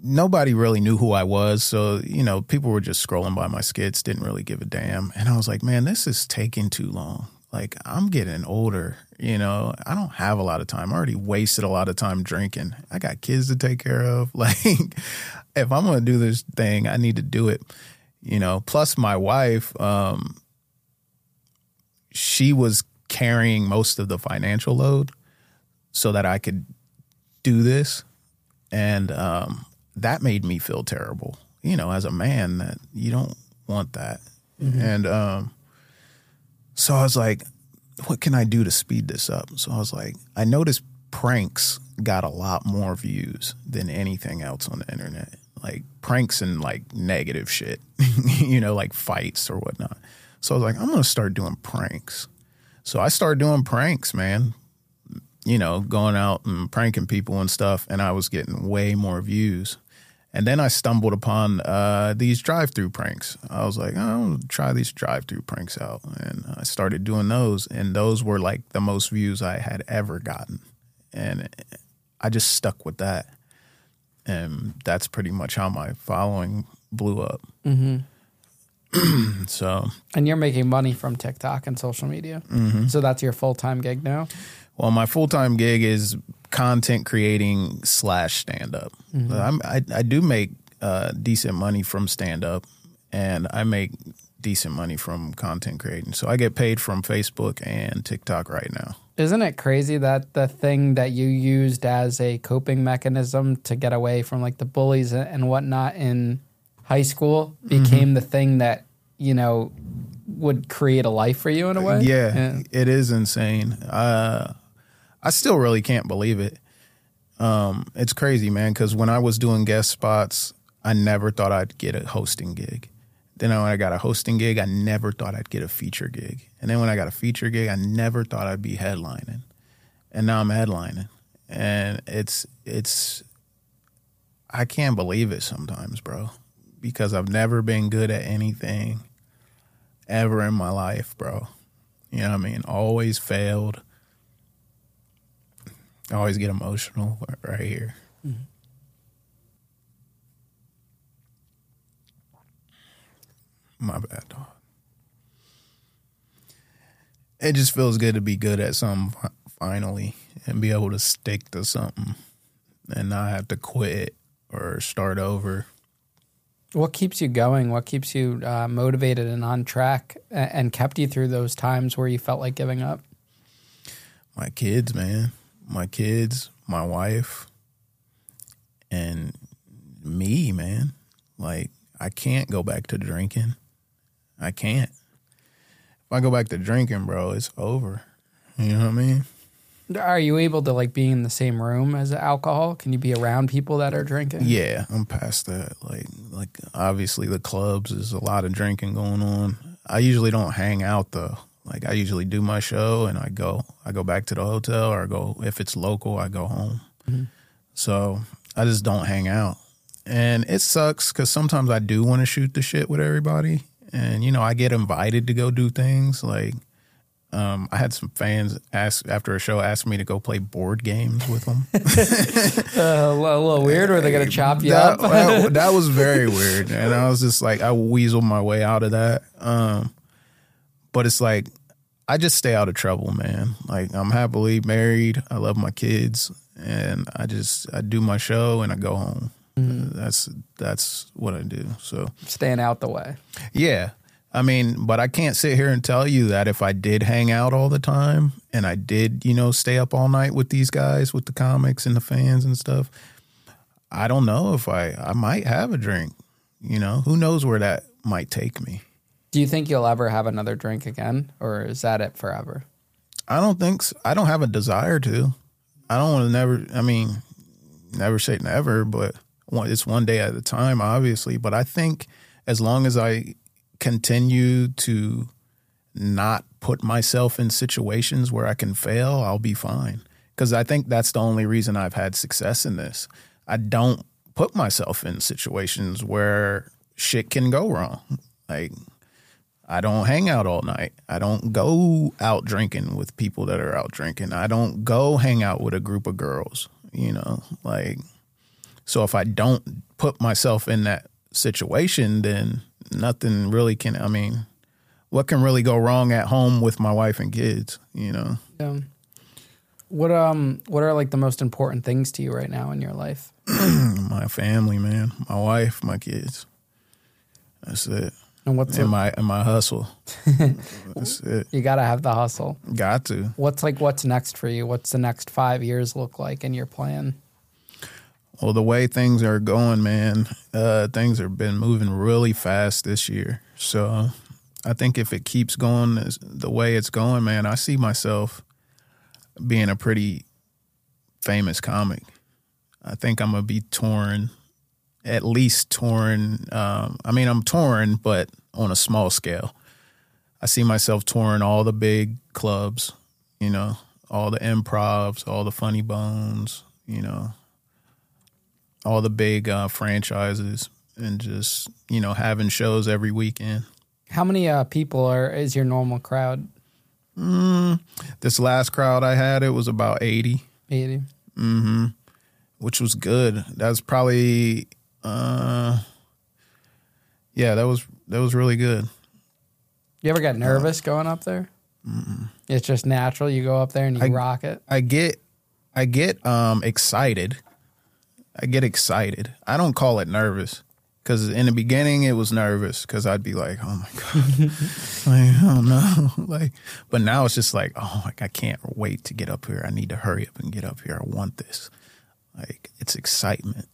nobody really knew who I was. So, you know, people were just scrolling by my skits, didn't really give a damn. And I was like, man, this is taking too long. Like, I'm getting older, you know, I don't have a lot of time. I already wasted a lot of time drinking. I got kids to take care of. [laughs] Like, if I'm going to do this thing, I need to do it, you know. Plus, my wife, um, she was carrying most of the financial load so that I could do this, and um, that made me feel terrible. You know, as a man, that you don't want that, and um, so I was like, what can I do to speed this up? So I was like, I noticed pranks got a lot more views than anything else on the internet. Like pranks and like negative shit, [laughs] you know, like fights or whatnot. So I was like, I'm gonna start doing pranks. So I started doing pranks, man. You know, going out and pranking people and stuff, and I was getting way more views. And then I stumbled upon uh, these drive-through pranks. I was like, oh, I'll try these drive-through pranks out, and I started doing those, and those were like the most views I had ever gotten, and I just stuck with that, and that's pretty much how my following blew up. Mm-hmm. [clears throat] so, And you're making money from TikTok and social media. Mm-hmm. So that's your full time gig now. well, my full-time gig is content creating slash stand-up. I'm, I I do make uh, decent money from stand-up, and I make decent money from content creating. So I get paid from Facebook and TikTok right now. Isn't it crazy that the thing that you used as a coping mechanism to get away from like the bullies and whatnot in high school became the thing that, you know, would create a life for you in a way? Yeah, it is insane. Uh, I still really can't believe it. Um, it's crazy, man. Because when I was doing guest spots, I never thought I'd get a hosting gig. Then when I got a hosting gig, I never thought I'd get a feature gig. And then when I got a feature gig, I never thought I'd be headlining. And now I'm headlining, and it's it's. I can't believe it sometimes, bro, because I've never been good at anything ever in my life, bro. You know what I mean? Always failed. I always get emotional right here. My bad, dog. It just feels good to be good at something finally and be able to stick to something and not have to quit or start over. What keeps you going? What keeps you uh, motivated and on track and kept you through those times where you felt like giving up? my kids, man, my kids, my wife, and me, man. Like, I can't go back to drinking. I can't. If I go back to drinking, bro, it's over. You know what I mean? Are you able to like be in the same room as alcohol? Can you be around people that are drinking? Yeah, I'm past that. Like, like obviously the clubs is a lot of drinking going on. I usually don't hang out though. Like I usually do my show and I go. I go back to the hotel or I go if it's local. I go home. So I just don't hang out, and it sucks because sometimes I do want to shoot the shit with everybody, and you know I get invited to go do things like. Um, I had some fans ask after a show ask me to go play board games with them. [laughs] Uh, a little, a little weird. Were they going to chop you that, up? that, [laughs] that was very weird, and I was just like, I weaseled my way out of that. Um, but it's like, I just stay out of trouble, man. Like I'm happily married. I love my kids, and I just I do my show and I go home. Mm-hmm. That's that's what I do. So Staying out the way. yeah. I mean, but I can't sit here and tell you that if I did hang out all the time and I did, you know, stay up all night with these guys, with the comics and the fans and stuff, I don't know if I I might have a drink. You know, who knows where that might take me. Do you think you'll ever have another drink again, or is that it forever? I don't think so. I don't have a desire to. I don't want to never. I mean, never say never, but it's one day at a time, obviously. But I think as long as I continue to not put myself in situations where I can fail, I'll be fine. Because I think that's the only reason I've had success in this. I don't put myself in situations where shit can go wrong. Like I don't hang out all night. I don't go out drinking with people that are out drinking. I don't go hang out with a group of girls, you know, like so if I don't put myself in that situation, then nothing really can I mean, what can really go wrong at home with my wife and kids, you know? Yeah. What um what are like the most important things to you right now in your life? [clears throat] My family, man, my wife, my kids. That's it. And what's In my in my hustle. [laughs] That's it. you got to have the hustle. Got to. What's like what's next for you? What's the next five years look like in your plan? Well, the way things are going, man, uh, things have been moving really fast this year. So I think if it keeps going as, the way it's going, man, I see myself being a pretty famous comic. I think I'm gonna be touring, at least touring. Um, I mean, I'm touring, but on a small scale. I see myself touring all the big clubs, you know, all the improvs, all the funny bones, you know, all the big uh, franchises, and just you know having shows every weekend. How many uh, people are is your normal crowd? This last crowd I had, it was about eighty. 80. Mm hmm which was good. That was probably, uh, yeah, that was that was really good. You ever get nervous going up there? It's just natural. You go up there and you I- rock it. I get, I get um excited. I get excited. I don't call it nervous because in the beginning it was nervous because I'd be like, oh my god, [laughs] don't know, [laughs] like. But now it's just like, oh, like I can't wait to get up here. I need to hurry up and get up here. I want this. Like it's excitement.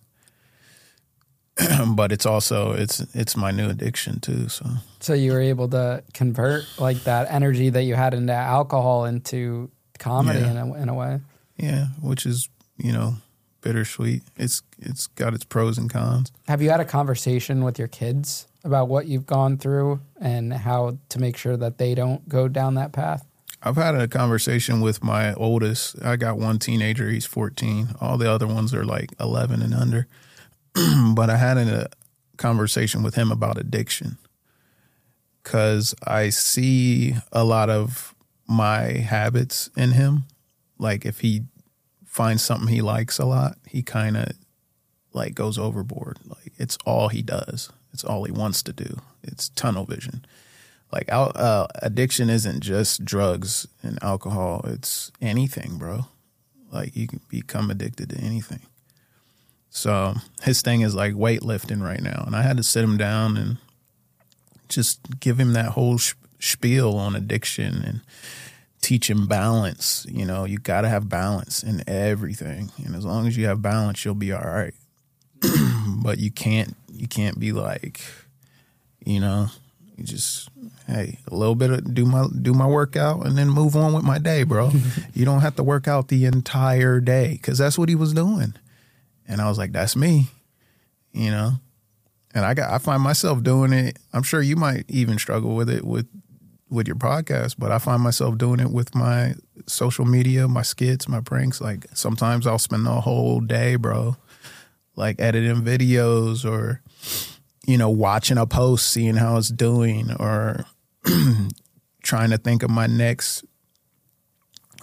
[clears throat] but it's also it's it's my new addiction too. So So you were able to convert like that energy that you had into alcohol into comedy Yeah. in a, in a way. yeah, which is you know bittersweet. It's it's got its pros and cons. Have you had a conversation with your kids about what you've gone through and how to make sure that they don't go down that path? I've had a conversation with my oldest. I got one teenager, he's 14. All the other ones are like 11 and under. [clears throat] but I had a conversation with him about addiction because I see a lot of my habits in him. Like if he finds something he likes a lot, he kind of like goes overboard. Like it's all he does. It's all he wants to do. It's tunnel vision like uh, addiction isn't just drugs and alcohol it's anything bro like you can become addicted to anything so his thing is like weightlifting right now. And i had to sit him down and just give him that whole sh- spiel on addiction and teach him balance. You know you got to have balance in everything. And as long as you have balance you'll be all right. [clears throat] But you can't you can't be like you know you just hey a little bit of do my do my workout and then move on with my day bro. [laughs] You don't have to work out the entire day because that's what he was doing and i was like that's me you know? And i got i find myself doing it. I'm sure you might even struggle with it with with your podcast but i find myself doing it with my social media my skits my pranks. Like sometimes i'll spend the whole day bro like editing videos or you know, watching a post, seeing how it's doing, or [clears throat] trying to think of my next,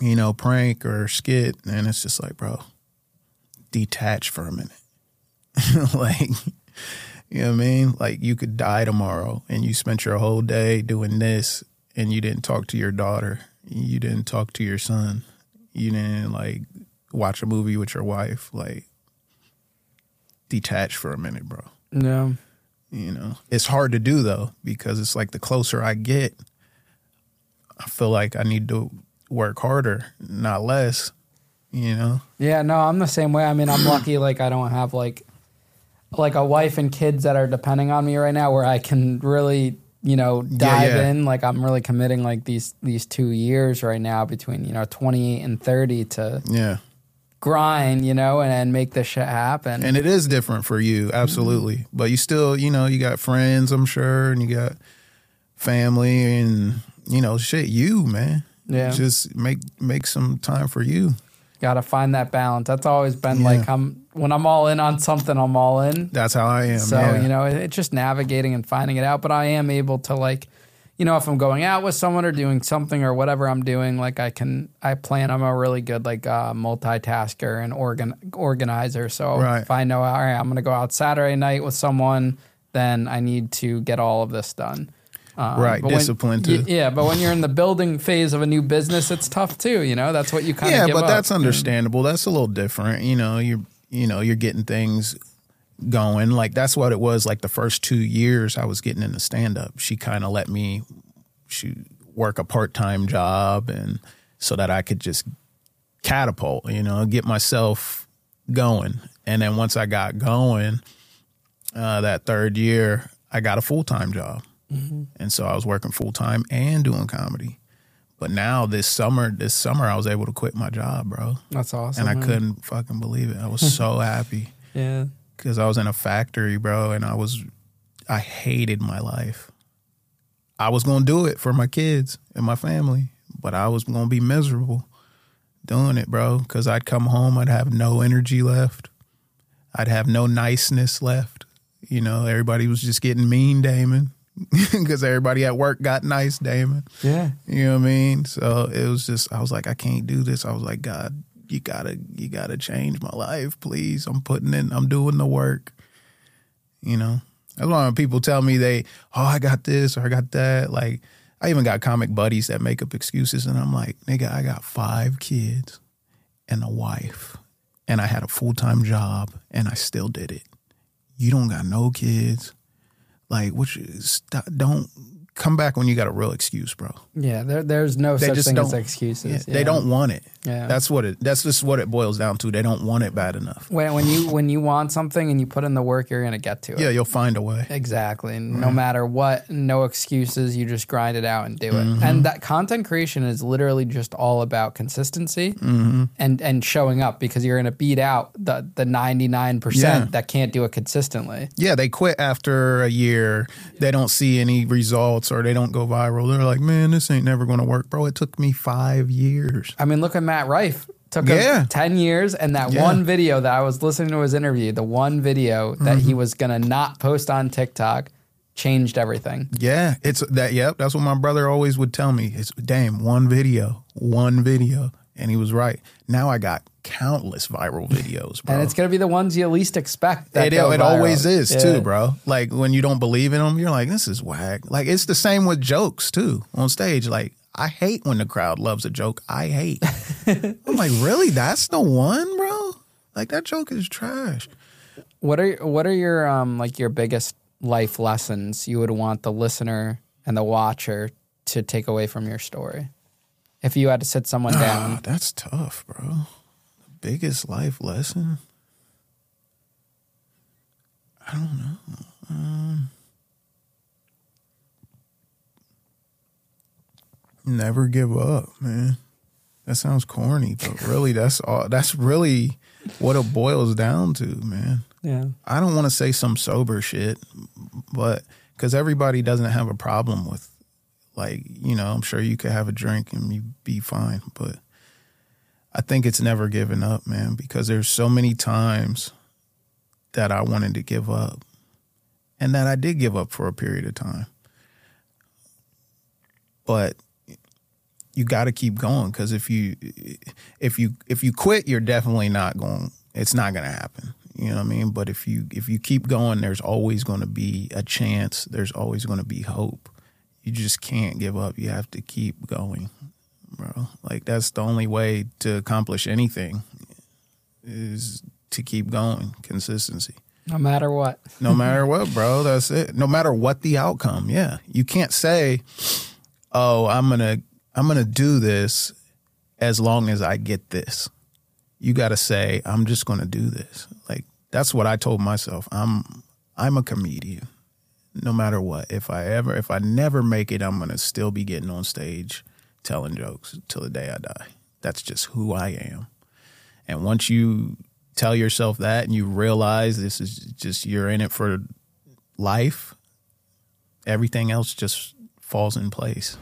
you know, prank or skit. And it's just like, bro, detach for a minute. [laughs] like, you know what I mean? Like, you could die tomorrow and you spent your whole day doing this and you didn't talk to your daughter. You didn't talk to your son. You didn't, like, watch a movie with your wife. Like, detach for a minute, bro. No. You know, it's hard to do though because it's like the closer I get, I feel like I need to work harder, not less. You know, Yeah, no, I'm the same way. I mean, I'm [clears throat] lucky like I don't have like like a wife and kids that are depending on me right now where I can really, you know, dive yeah. in. Like I'm really committing like these these 2 years right now between, you know, 28 and 30 to yeah. grind, you know, and, and make this shit happen. And it is different for you, mm-hmm. absolutely. But you still, you know, you got friends, I'm sure, and you got family, and you know, shit, you man. Yeah. Just make make some time for you. Got to find that balance. That's always been Yeah. like I'm when I'm all in on something, I'm all in. That's how I am. So, yeah. you know, it- it's just navigating and finding it out. But I am able to like, you know, if I'm going out with someone or doing something or whatever I'm doing, like I can, I plan. I'm a really good like uh, multitasker and organ organizer. So Right. if I know, all right, I'm going to go out Saturday night with someone, then I need to get all of this done. Um, Right, but when- discipline, y- too. yeah, but when you're in the building phase of a new business, it's tough too. You know, that's what you kind of yeah, but up. that's understandable. That's a little different. You know, you're you know you're getting things going. Like that's what it was. Like the first two years I was getting into stand up, she kind of let me she work a part time job and so that I could just catapult, you know, get myself going. And then once I got going, uh, that third year, I got a full time job. Mm-hmm. And so I was working full time and doing comedy. But now this summer, this summer I was able to quit my job, bro. That's awesome. And I man. couldn't fucking believe it. I was so [laughs] happy. Yeah. Cuz I was in a factory, bro, and I was I hated my life. I was going to do it for my kids and my family, but I was going to be miserable doing it, bro, cuz I'd come home, I'd have no energy left. I'd have no niceness left. You know, everybody was just getting mean, Damon [laughs] because everybody at work got nice, Damon. Yeah. You know what I mean? So it was just I was like, I can't do this. I was like, God, you gotta you gotta change my life, please. I'm putting in I'm doing the work. You know? That's why people tell me they, oh, I got this or I got that, like I even got comic buddies that make up excuses and I'm like, nigga, I got five kids and a wife. And I had a full time job and I still did it. You don't got no kids like, what which don't come back when you got a real excuse, bro. Yeah, there, there's no they such thing as excuses. Yeah, yeah. They don't want it. Yeah, that's what it. That's just what it boils down to. They don't want it bad enough. When, when you when you want something and you put in the work, you're gonna get to it. Yeah, you'll find a way. Exactly. No matter what, no excuses. You just grind it out and do it. Mm-hmm. And that content creation is literally just all about consistency mm-hmm. and and showing up because you're gonna beat out the the 99 yeah. percent that can't do it consistently. Yeah, they quit after a year. They don't see any results or they don't go viral. They're like, man, this ain't never gonna work, bro. It took me five years. I mean, look at Matt Rife. Took yeah. him 10 years. And that yeah. one video that I was listening to his interview, the one video that mm-hmm. he was going to not post on TikTok changed everything. Yeah. It's that. Yep. That's what my brother always would tell me. It's damn one video, one video. And he was right. Now I got countless viral videos, bro. and it's gonna be the ones you least expect. That it, it always is yeah. too, bro. Like when you don't believe in them, you're like, this is whack. Like it's the same with jokes too on stage. Like I hate when the crowd loves a joke. I hate. [laughs] I'm like, really? That's the one, bro? Like that joke is trash. What are what are your um like your biggest life lessons you would want the listener and the watcher to take away from your story? If you had to sit someone down. that's tough, bro. The biggest life lesson? I don't know. Um, Never give up, man. That sounds corny, but really, that's all. That's really what it boils down to, man. Yeah. I don't want to say some sober shit, but because everybody doesn't have a problem with, like, you know, I'm sure you could have a drink and you'd be fine, but I think it's never giving up, man, because there's so many times that I wanted to give up and that I did give up for a period of time. But you got to keep going because if you if you if you quit, you're definitely not going. It's not going to happen. You know what I mean? But if you if you keep going, there's always going to be a chance. There's always going to be hope. You just can't give up. You have to keep going, bro. Like that's the only way to accomplish anything is to keep going. Consistency. No matter what. no matter what, bro. That's it. No matter what the outcome. Yeah. You can't say, "Oh, I'm going to I'm going to do this as long as I get this. You got to say, I'm just going to do this. Like that's what I told myself. I'm I'm a comedian. No matter what. If I ever if I never make it, I'm to still be getting on stage telling jokes till the day I die. That's just who I am. And once you tell yourself that and you realize this is just you're in it for life, everything else just falls in place.